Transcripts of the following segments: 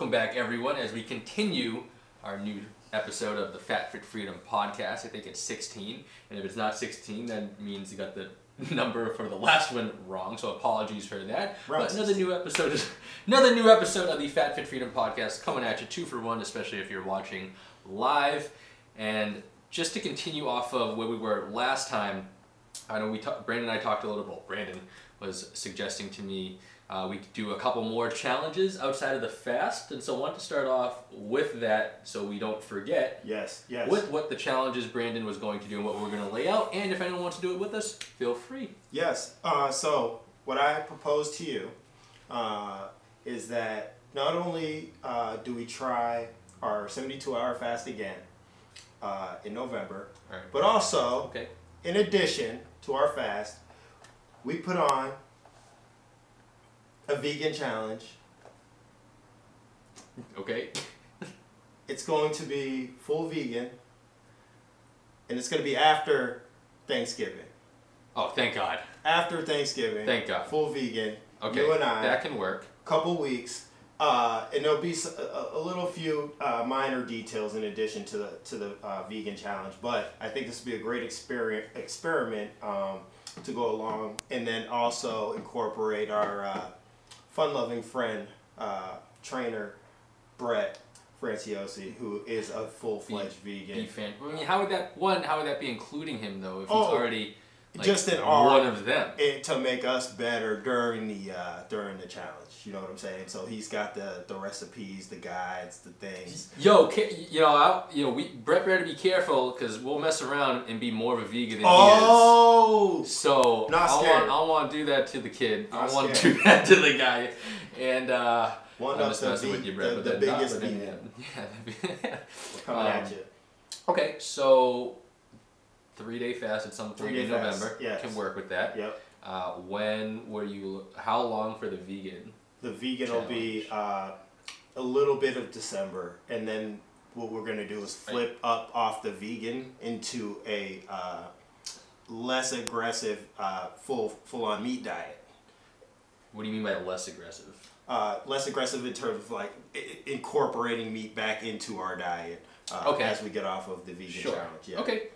welcome back, everyone, as we continue our new episode of the Fat Fit Freedom podcast. I think it's 16, and if it's not 16, that means you got the number for the last one wrong. So apologies for that. But another new episode, is another new episode of the Fat Fit Freedom podcast coming at you two for one, especially if you're watching live. And just to continue off of where we were last time, I know we talked. Brandon and I talked a little bit. Brandon was suggesting to me uh, we do a couple more challenges outside of the fast, and so I want to start off with that so we don't forget Yes, yes. with what the challenges Brandon was going to do and what we're going to lay out. And if anyone wants to do it with us, feel free. Yes. Uh, so what I propose to you uh, is that not only uh, do we try our 72-hour fast again uh, in November, right. but also, Okay. in addition to our fast, we put on a vegan challenge. Okay. It's going to be full vegan, and it's going to be after Thanksgiving. Oh, thank God. After Thanksgiving, Thank God. full vegan. Okay. You and I. That can work. couple weeks, uh, and there'll be a little few uh, minor details in addition to the to the uh, vegan challenge. But I think this would be a great experiment experiment um, to go along, and then also incorporate our uh, fun-loving friend uh, trainer Brett Franciosi, who is a full-fledged Be vegan. fan. I mean, how would that one? How would that be including him though? If he's Oh, already like, just in our- one of them. It, to make us better during the uh, during the challenge, you know what I'm saying. So he's got the the recipes, the guides, the things. Yo, you know, I, you know, we Brett better be careful because we'll mess around and be more of a vegan than Oh, he is. So Not I scared. want, I want to do that to the kid. I want to do that to the guy, and uh, one I'm of the, messing with you, Brett. the, but the not- biggest vegan Yeah, coming Um, at you. okay, so three day fast at some point in fast, November yes. can work with that. Yep. Uh, when were you? How long for the vegan? The vegan will be uh, a little bit of December, and then what we're gonna do is flip up off the vegan into a uh, less aggressive, uh, full full on meat diet. What do you mean by less aggressive? Uh, less aggressive in terms of like incorporating meat back into our diet uh, Okay. as we get off of the vegan Sure. challenge. Yeah. Okay.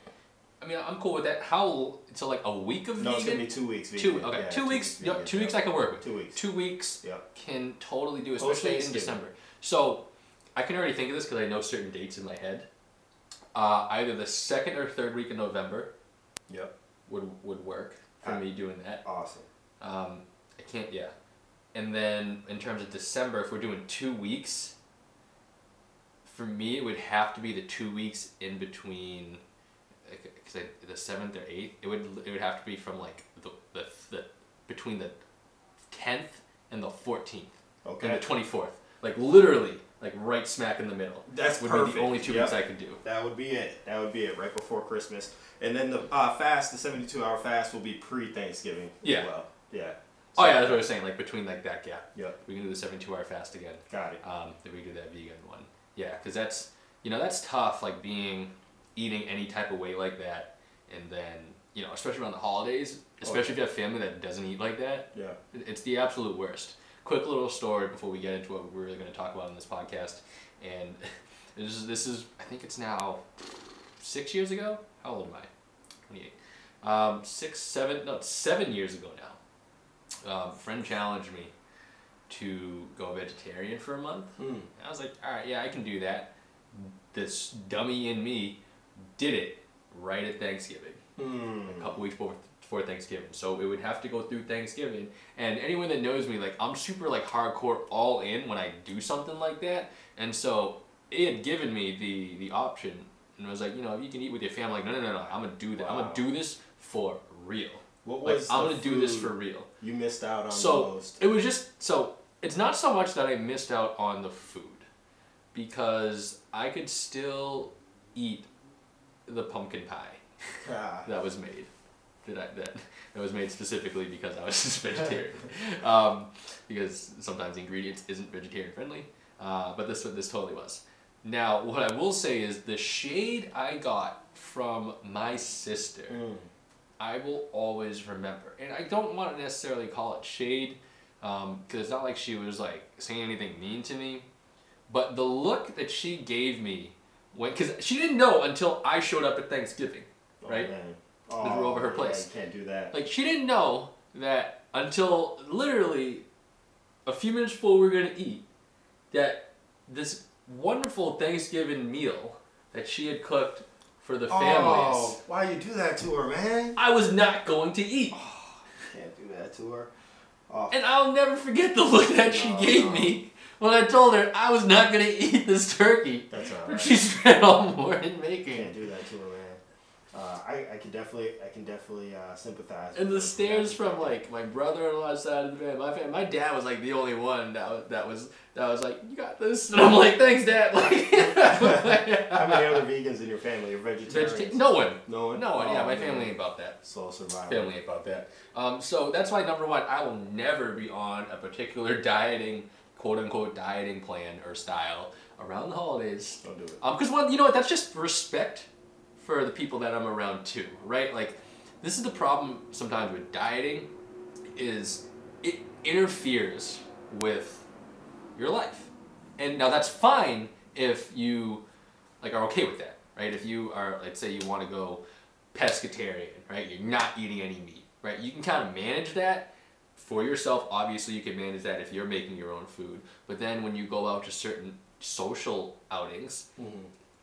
I mean, I'm cool with that. How? So like a week of No, it's gonna be two weeks. Two. vegan. Okay. Yeah, two weeks. Yep. vegan, Two weeks. I can work with. Two weeks. Two weeks Yep. can totally do, especially in December. So I can already think of this because I know certain dates in my head. Uh, either the second or third week of November Yep. would would work for Ah. me doing that. Awesome. Um, I can't. Yeah. And then in terms of December, if we're doing two weeks, for me it would have to be the two weeks in between, because the seventh or eighth. It would it would have to be from like the the, the between the tenth and the fourteenth Okay. and the twenty fourth. Like literally, like right smack in the middle. That's would be perfect. the only two Yep. weeks I could do. That would be it. That would be it right before Christmas. And then the uh, fast, the 72 hour fast, will be pre Thanksgiving. Yeah. As well. Yeah. Oh yeah, that's what I was saying. Like between like that gap, Yep. we can do the seventy two hour fast again. Got it. um, if we do that vegan one. Yeah, because that's you know that's tough. Like being eating any type of way like that, and then you know especially around the holidays, especially if you have family that doesn't eat like that, Yeah. it's the absolute worst. Quick little story before we get into what we're really going to talk about in this podcast, and this is this is I think it's now six years ago. How old am I? Twenty eight. Um, six, seven, no, seven years ago now. Um, a friend challenged me to go vegetarian for a month. Mm. I was like, all right, yeah, I can do that. This dummy in me did it right at Thanksgiving, Mm. a couple weeks before, before Thanksgiving. So it would have to go through Thanksgiving. And anyone that knows me, like, I'm super, like, hardcore all in when I do something like that. And so it had given me the, the option. And I was like, you know, you can eat with your family. Like, no, no, no, no, I'm going to do that. I'm going to do this for real. What Like, was I'm the going to do this for real. You missed out on the So most. it was just so it's not so much that I missed out on the food because I could still eat the pumpkin pie Ah. that was made. That I, that that was made specifically because I was just vegetarian. um, because sometimes the ingredients isn't vegetarian friendly. Uh, but this this totally was. Now what I will say is the shade I got from my sister. Mm. I will always remember. And I don't want to necessarily call it shade, because it's not like she was like saying anything mean to me, But the look that she gave me when, because she didn't know until I showed up at Thanksgiving, Oh, right? man. Because we're over her oh, yeah, place. you can't do that. Like she didn't know that until literally a few minutes before we were gonna eat, that this wonderful Thanksgiving meal that she had cooked for the families, Oh, why you do that to her, man? I was not going to eat. Oh, can't do that to her. Oh, And I'll never forget the look that she No, gave no. me when I told her I was not gonna eat this turkey that's that alright. she spent all morning making. Can't do that to her, man. Uh, I, I can definitely, I can definitely uh, sympathize. And the stares from like my brother-in-law's side of the family, my family, my dad was like the only one that was that was that was like, "You got this," and I'm like, "Thanks, dad." Like, How many other vegans in your family are vegetarians? Vegeta- no one, No one. no one. Yeah, Oh, my man. family ain't about that. Sole survivor. Family ain't about that. Um, so that's why number one, I will never be on a particular dieting, quote unquote dieting plan or style around the holidays. Don't do it. Um, because one, you know what? That's just respect for the people that I'm around too, right? Like, this is the problem sometimes with dieting, is it interferes with your life, and now that's fine if you like are okay with that, right? If you are, like, say you want to go pescatarian, right? You're not eating any meat, right? You can kind of manage that for yourself. Obviously, you can manage that if you're making your own food. But then when you go out to certain social outings, Mm-hmm.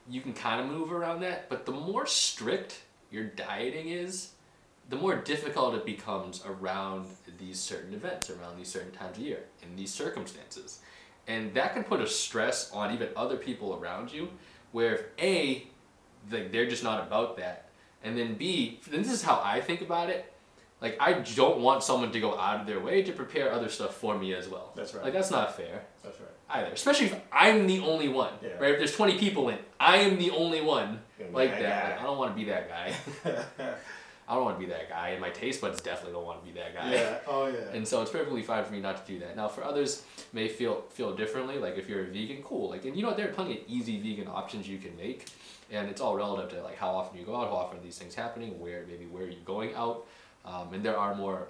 you can kind of move around that. But the more strict your dieting is, the more difficult it becomes around these certain events, around these certain times of year, in these circumstances. And that can put a stress on even other people around you, where if A, like they're just not about that, and then B, and this is how I think about it, like I don't want someone to go out of their way to prepare other stuff for me as well. That's right. Like that's not fair That's right. either. Especially if I'm the only one, Yeah. right? If there's 20 people in, I am the only one like that. Like, I don't want to be that guy. I don't want to be that guy, and my taste buds definitely don't want to be that guy. yeah. Oh yeah. And so it's perfectly fine for me not to do that. Now, for others, may feel feel differently. Like if you're a vegan, cool. Like and you know what, there are plenty of easy vegan options you can make, and it's all relative to like how often you go out, how often are these things happening, where maybe where you're going out, um, and there are more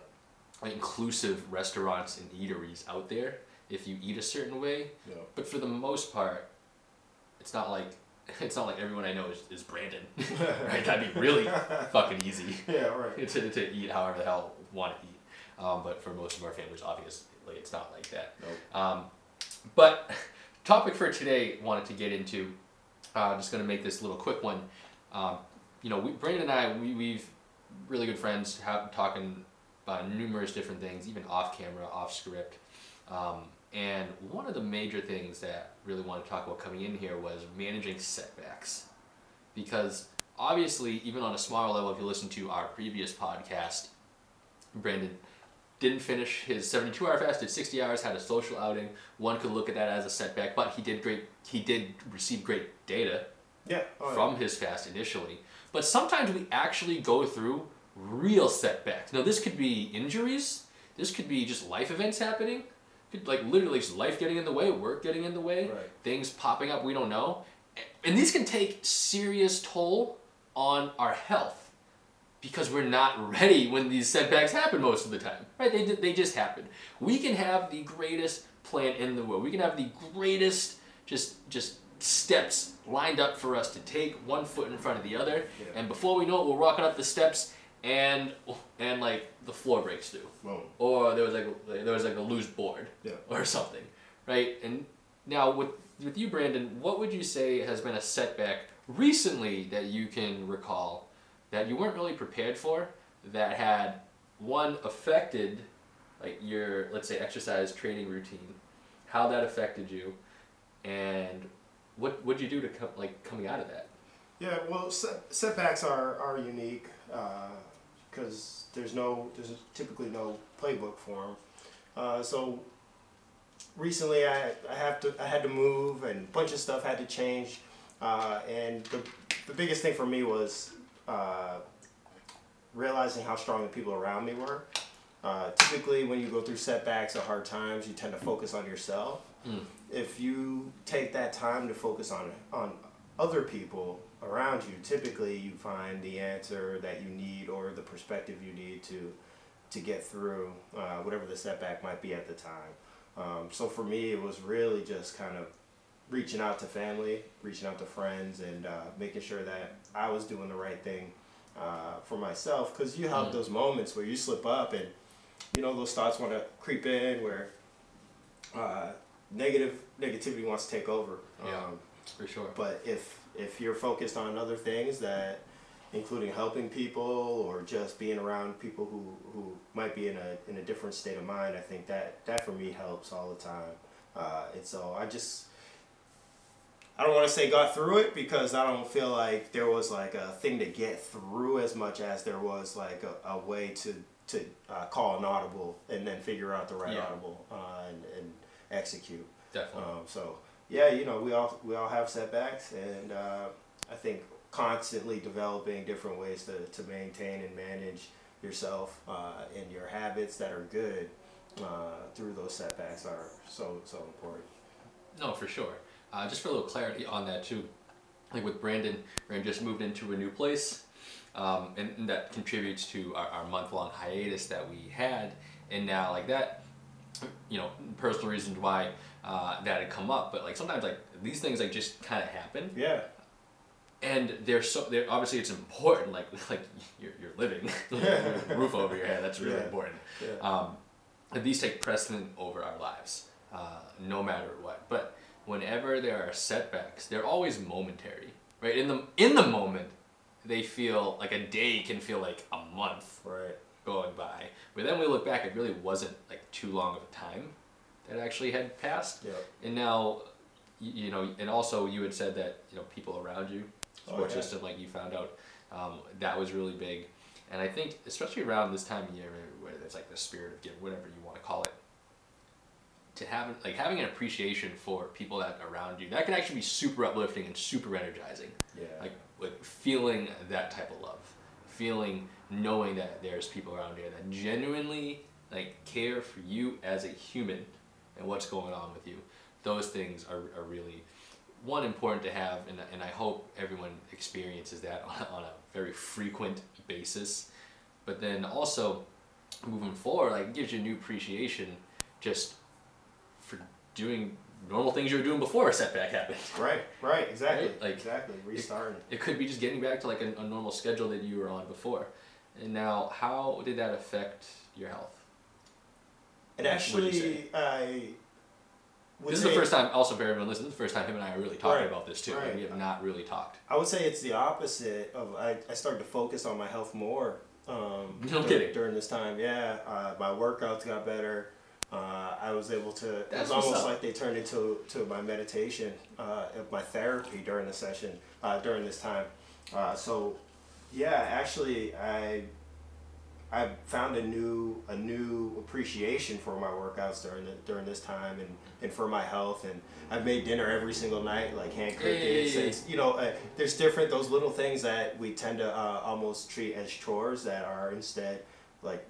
inclusive restaurants and eateries out there if you eat a certain way. Yeah. But for the most part, it's not like it's not like everyone I know is, is Brandon, right? That'd be really fucking easy yeah. Right. to, to eat however the hell want to eat. Um, but for most of our families, obviously, it's not like that. Nope. Um, but topic for today, wanted to get into. Uh, just gonna make this little quick one. Um, you know, we, Brandon and I, we we've really good friends, have, talking about numerous different things, even off camera, off script. Um, and one of the major things that really wanted to talk about coming in here was managing setbacks, because obviously, even on a smaller level, if you listen to our previous podcast, Brandon didn't finish his 72 hour fast, did 60 hours, had a social outing. One could look at that as a setback, but he did great. He did receive great data Yeah. Oh, yeah. from his fast initially. But sometimes we actually go through real setbacks. Now, this could be injuries. This could be just life events happening. Could like literally just life getting in the way, work getting in the way, Right. things popping up we don't know, and these can take serious toll on our health because we're not ready when these setbacks happen most of the time. Right? They, they just happen. We can have the greatest plan in the world. We can have the greatest just just steps lined up for us to take one foot in front of the other Yeah. and before we know it we're walking up the steps and and like the floor breaks through Boom. or there was like a, there was like a loose board Yeah. or something right and now with with you brandon what would you say has been a setback recently that you can recall that you weren't really prepared for that had one affected like your let's say exercise training routine how that affected you and what would you do to come like coming out of that Yeah, well, set, setbacks are, are unique because there's no there's typically no playbook for them. Uh, so recently, I, I have to I had to move and a bunch of stuff had to change, uh, and the the biggest thing for me was uh, realizing how strong the people around me were. Uh, typically, when you go through setbacks or hard times, you tend to focus on yourself. Mm. If you take that time to focus on on other people around you, typically you find the answer that you need or the perspective you need to to get through uh, whatever the setback might be at the time. Um, so for me, it was really just kind of reaching out to family, reaching out to friends, and uh, making sure that I was doing the right thing uh, for myself. Because you have Mm. those moments where you slip up, and you know those thoughts want to creep in, where uh, negative negativity wants to take over. Yeah. Um, For sure. but if if you're focused on other things that including helping people or just being around people who, who might be in a in a different state of mind, I think that that for me helps all the time. Uh, and so I just I don't want to say got through it because I don't feel like there was like a thing to get through as much as there was like a, a way to to uh, call an audible and then figure out the right Yeah. audible uh, and, and execute. Definitely. Um, so yeah, you know, we all we all have setbacks, and uh, I think constantly developing different ways to, to maintain and manage yourself uh, and your habits that are good uh, through those setbacks are so so important. No, for sure. Uh, just for a little clarity on that too, like with Brandon, Brandon just moved into a new place, um, and, and that contributes to our, our month long hiatus that we had, and now like that, you know, personal reasons why uh, that had come up, but like sometimes like these things like just kind of happen, Yeah, and they're so they're obviously it's important like like you're, you're living roof over your head that's really Yeah. important. Yeah, um, and these take precedent over our lives uh, no matter what. But whenever there are setbacks they're always momentary right? In the in the moment they feel like a day can feel like a month. Right. Going by. But then we look back it really wasn't like too long of a time that actually had passed. Yeah, and now, you know, and also you had said that you know people around you, Oh, yeah. system, like you found out, um, that was really big, and I think especially around this time of year where there's like the spirit of giving, whatever you want to call it, to have like having an appreciation for people that around you, that can actually be super uplifting and super energizing. yeah, Like like feeling that type of love, feeling knowing that there's people around here that genuinely like care for you as a human and what's going on with you. Those things are, are really one important to have and, and I hope everyone experiences that on, a- on a very frequent basis. But then also moving forward, like it gives you a new appreciation just for doing normal things you were doing before a setback happened. right, right. Exactly, Right? Like, exactly. Restarting. It could be just getting back to like a, a normal schedule that you were on before. And now, how did that affect your health? And What would you say? actually, I. would this is the first time, also for everyone listening, this is the first time him and I are really talking Right, about this too. right. We have not really talked. I would say it's the opposite of I, I started to focus on my health more. Um, No dur- kidding. During this time, yeah, uh, my workouts got better. Uh, I was able to. it That's was what's almost up. like they turned into to my meditation, uh, my therapy during the session uh, during this time. Uh, so, yeah, actually, I I found a new a new appreciation for my workouts during the, during this time and, and for my health. And I've made dinner every single night like hand cooked Hey. it since you know uh, there's different those little things that we tend to uh, almost treat as chores that are instead like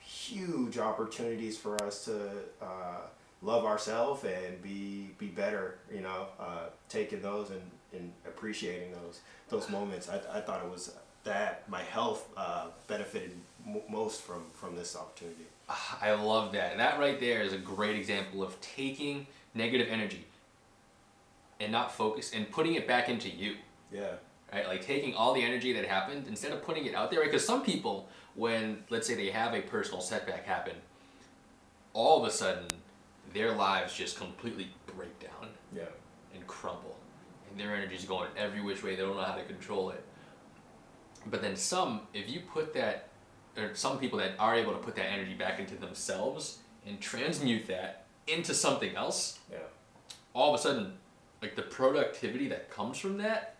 huge opportunities for us to uh, love ourselves and be be better you know uh, taking those and, and appreciating those those moments. I, I thought it was that my health uh, benefited m- most from from this opportunity Ah, I love that. That right there is a great example of taking negative energy and not focus and putting it back into you. yeah right? Like taking all the energy that happened instead of putting it out there, right? Because some people, when let's say they have a personal setback happen, all of a sudden their lives just completely break down yeah and crumble, and their energy is going every which way. They don't know how to control it. But then some, if you put that, or some people that are able to put that energy back into themselves and transmute that into something else, yeah all of a sudden, like the productivity that comes from that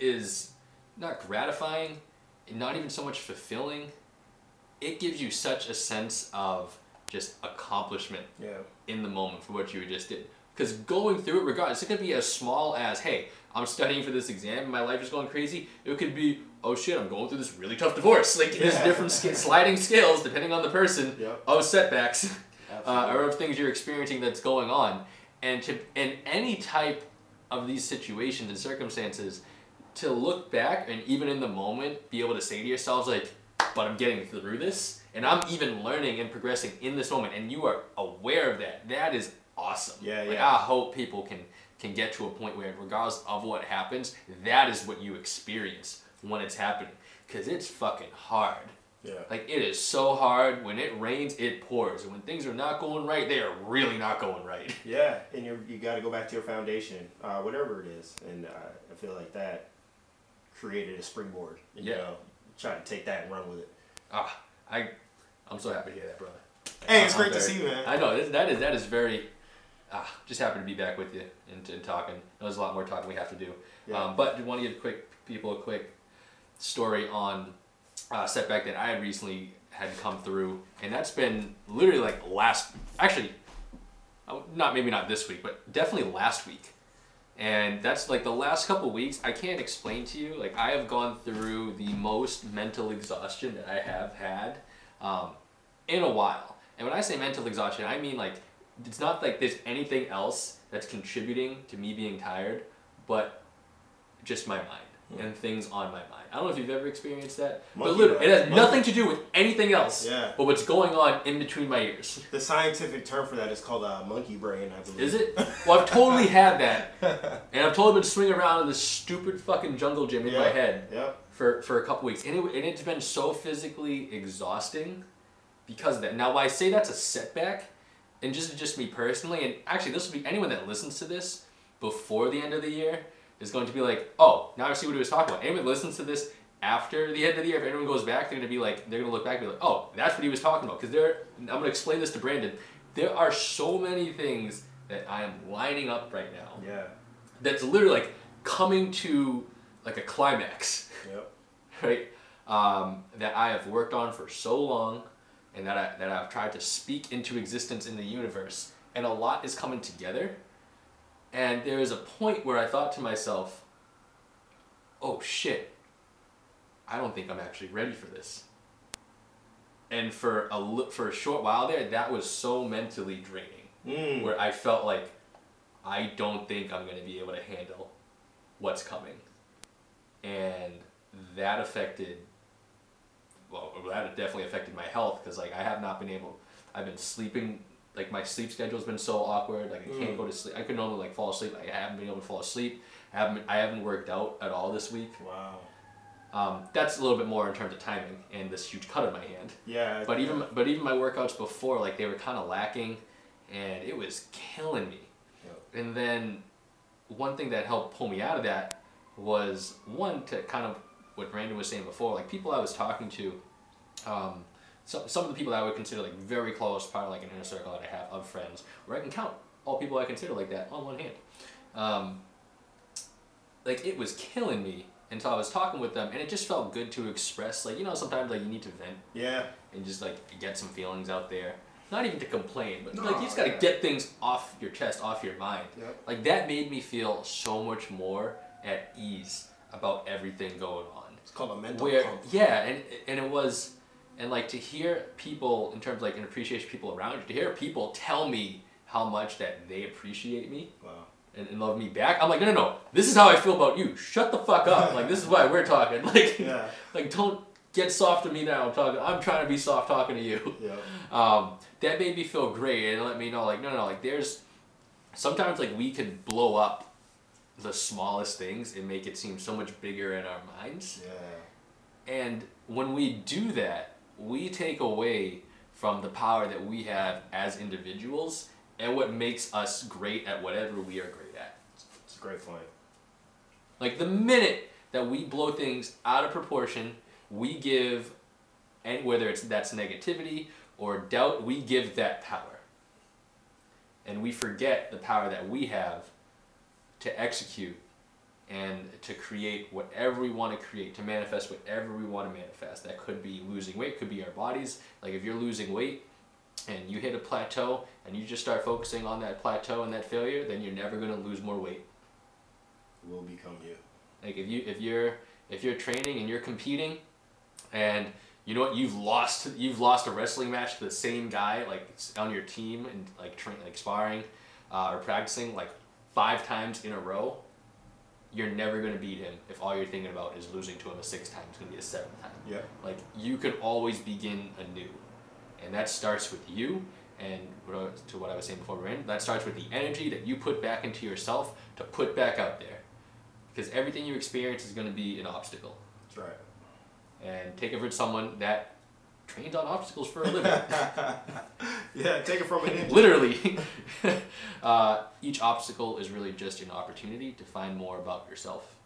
is not gratifying, and not even so much fulfilling. It gives you such a sense of just accomplishment yeah in the moment for what you just did. Because going through it, regardless, it could be as small as, hey, I'm studying for this exam and my life is going crazy. It could be, oh shit, I'm going through this really tough divorce. Like, there's Yeah. different sliding scales depending on the person Yep. of setbacks uh, or of things you're experiencing that's going on. And to in any type of these situations and circumstances, to look back and even in the moment be able to say to yourselves like, but I'm getting through this, and I'm even learning and progressing in this moment, and you are aware of that. That is awesome. Yeah, Like, yeah. I hope people can can get to a point where regardless of what happens, that is what you experience when it's happening. Cause it's fucking hard. Yeah. Like it is so hard. When it rains, it pours, and when things are not going right, they are really not going right. Yeah, and you you got to go back to your foundation, uh, whatever it is, and uh, I feel like that created a springboard. And, Yeah. You know, try to take that and run with it. Ah, I, I'm so happy to hear that, brother. Hey, it's I'm great to see you, man. I know that- that is that is very. Ah, just happy to be back with you and, and talking. There's a lot more talking we have to do. Yeah. Um, but want to give quick people a quick story on uh, setback that I had recently had come through, and that's been literally like last, actually, not maybe not this week, but definitely last week. And that's like the last couple weeks. I can't explain to you. Like I have gone through the most mental exhaustion that I have had um, in a while. And when I say mental exhaustion, I mean like it's not like there's anything else that's contributing to me being tired, but just my mind and things on my mind. I don't know if you've ever experienced that, but literally, it has Monkey- nothing to do with anything else. Yeah. But what's going on in between my ears. The scientific term for that is called uh, monkey brain, I believe. Is it? Well, I've totally had that, and I've totally been swinging around in this stupid fucking jungle gym in my head for, for a couple weeks, and, it, and it's been so physically exhausting because of that. Now, why I say that's a setback, and just just me personally, and actually, this will be anyone that listens to this before the end of the year is going to be like, oh, now I see what he was talking about. Anyone listens to this after the end of the year, if anyone goes back, they're gonna be like, they're gonna look back and be like, oh, that's what he was talking about. Because there, I'm gonna explain this to Brandon. There are so many things that I am lining up right now Yeah. that's literally like coming to like a climax Yep. right? Um, that I have worked on for so long, and that I that I've tried to speak into existence in the universe, and a lot is coming together. And there is a point where I thought to myself, "Oh shit! I don't think I'm actually ready for this." And for a for a short while there, that was so mentally draining Mm. where I felt like I don't think I'm going to be able to handle what's coming. And that affected, well, that definitely affected my health because, like, I have not been able, I've been sleeping, like, my sleep schedule's been so awkward. Like, I can't Mm. go to sleep. I could normally, like, fall asleep. I haven't been able to fall asleep. I haven't, I haven't worked out at all this week. Wow. Um, that's a little bit more in terms of timing and this huge cut in my hand. Yeah. But even but even my workouts before, like they were kind of lacking, and it was killing me. Yep. And then one thing that helped pull me out of that was one to kind of what Brandon was saying before, like people I was talking to, um, some some of the people that I would consider like very close, part of like an inner circle that I have of friends, where I can count all people I consider like that on one hand. Um, like it was killing me until I was talking with them, and it just felt good to express. Like you know, sometimes like you need to vent Yeah. and just like get some feelings out there. Not even to complain, but No, like you just gotta yeah. get things off your chest, off your mind. Yep. Like that made me feel so much more at ease about everything going on. It's called a mental Where pump. yeah, and and it was, and like to hear people in terms of like an appreciation people around you, to hear people tell me how much that they appreciate me Wow. and, and love me back. I'm like, no, no, no. This is how I feel about you. Shut the fuck up. Like this is why we're talking. Like, Yeah. like don't get soft to me now. I'm talking. I'm trying to be soft talking to you. Yeah. Um, that made me feel great and let me know like no, no, no. Like there's sometimes like we can blow up the smallest things and make it seem so much bigger in our minds. Yeah. And when we do that, we take away from the power that we have as individuals and what makes us great at whatever we are great at. It's a great point. Like the minute that we blow things out of proportion, we give, and whether it's that's negativity or doubt, we give that power. And we forget the power that we have to execute and to create whatever we want to create, to manifest whatever we want to manifest. That could be losing weight, could be our bodies. Like if you're losing weight and you hit a plateau and you just start focusing on that plateau and that failure, then you're never going to lose more weight. Will become you. Like if you if you're if you're training and you're competing, and you know what you've lost you've lost a wrestling match to the same guy like on your team and like train like sparring, uh, or practicing like five times in a row. You're never gonna beat him if all you're thinking about is losing to him a sixth time. It's gonna be a seventh time. Yeah. Like you can always begin anew, and that starts with you, And what I was- to what I was saying before, Rand, that starts with the energy that you put back into yourself to put back out there. Because everything you experience is going to be an obstacle. That's right. And take it from someone that trains on obstacles for a living. Yeah, take it from an ninja. Literally. uh, each obstacle is really just an opportunity to find more about yourself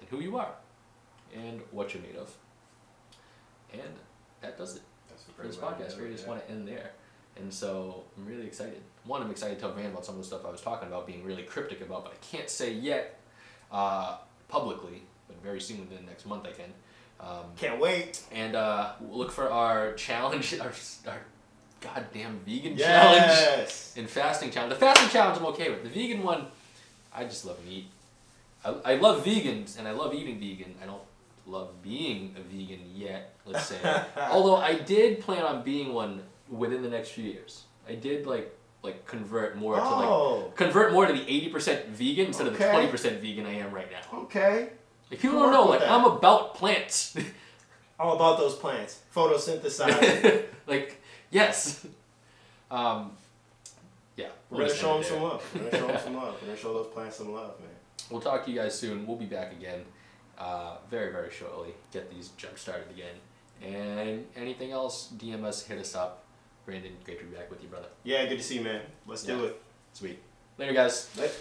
and who you are and what you're made of. And that does it for this podcast. We just yeah. want to end there. And so I'm really excited. One, I'm excited to tell Van about some of the stuff I was talking about, being really cryptic about, but I can't say yet uh, publicly, but very soon within the next month I can. Um, Can't wait. and uh, look for our challenge, our, our goddamn vegan challenge and fasting challenge. The fasting challenge I'm okay with. The vegan one, I just love meat. I, I love vegans and I love eating vegan. I don't love being a vegan yet, let's say. Although I did plan on being one within the next few years. I did like like convert more to like Oh, convert more to the eighty percent vegan instead of the twenty percent vegan I am right now. okay. Like people don't know, like that. I'm about plants. All about those plants. Photosynthesize. like yes. Um, yeah. We're we'll gonna show them some love. We're gonna show them some love. We're gonna show those plants some love, man. We'll talk to you guys soon. We'll be back again, uh, very very shortly. Get these jump started again. And anything else, DM us, hit us up. Brandon, great to be back with you, brother. Yeah, good to see you, man. Let's do it. Sweet. Later, guys. Later.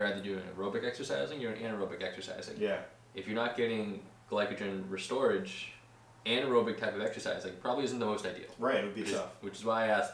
Rather do an aerobic exercising or an anaerobic exercising. Yeah. If you're not getting glycogen restorage, anaerobic type of exercising probably isn't the most ideal. Right. It would be Which is, tough. which is why I asked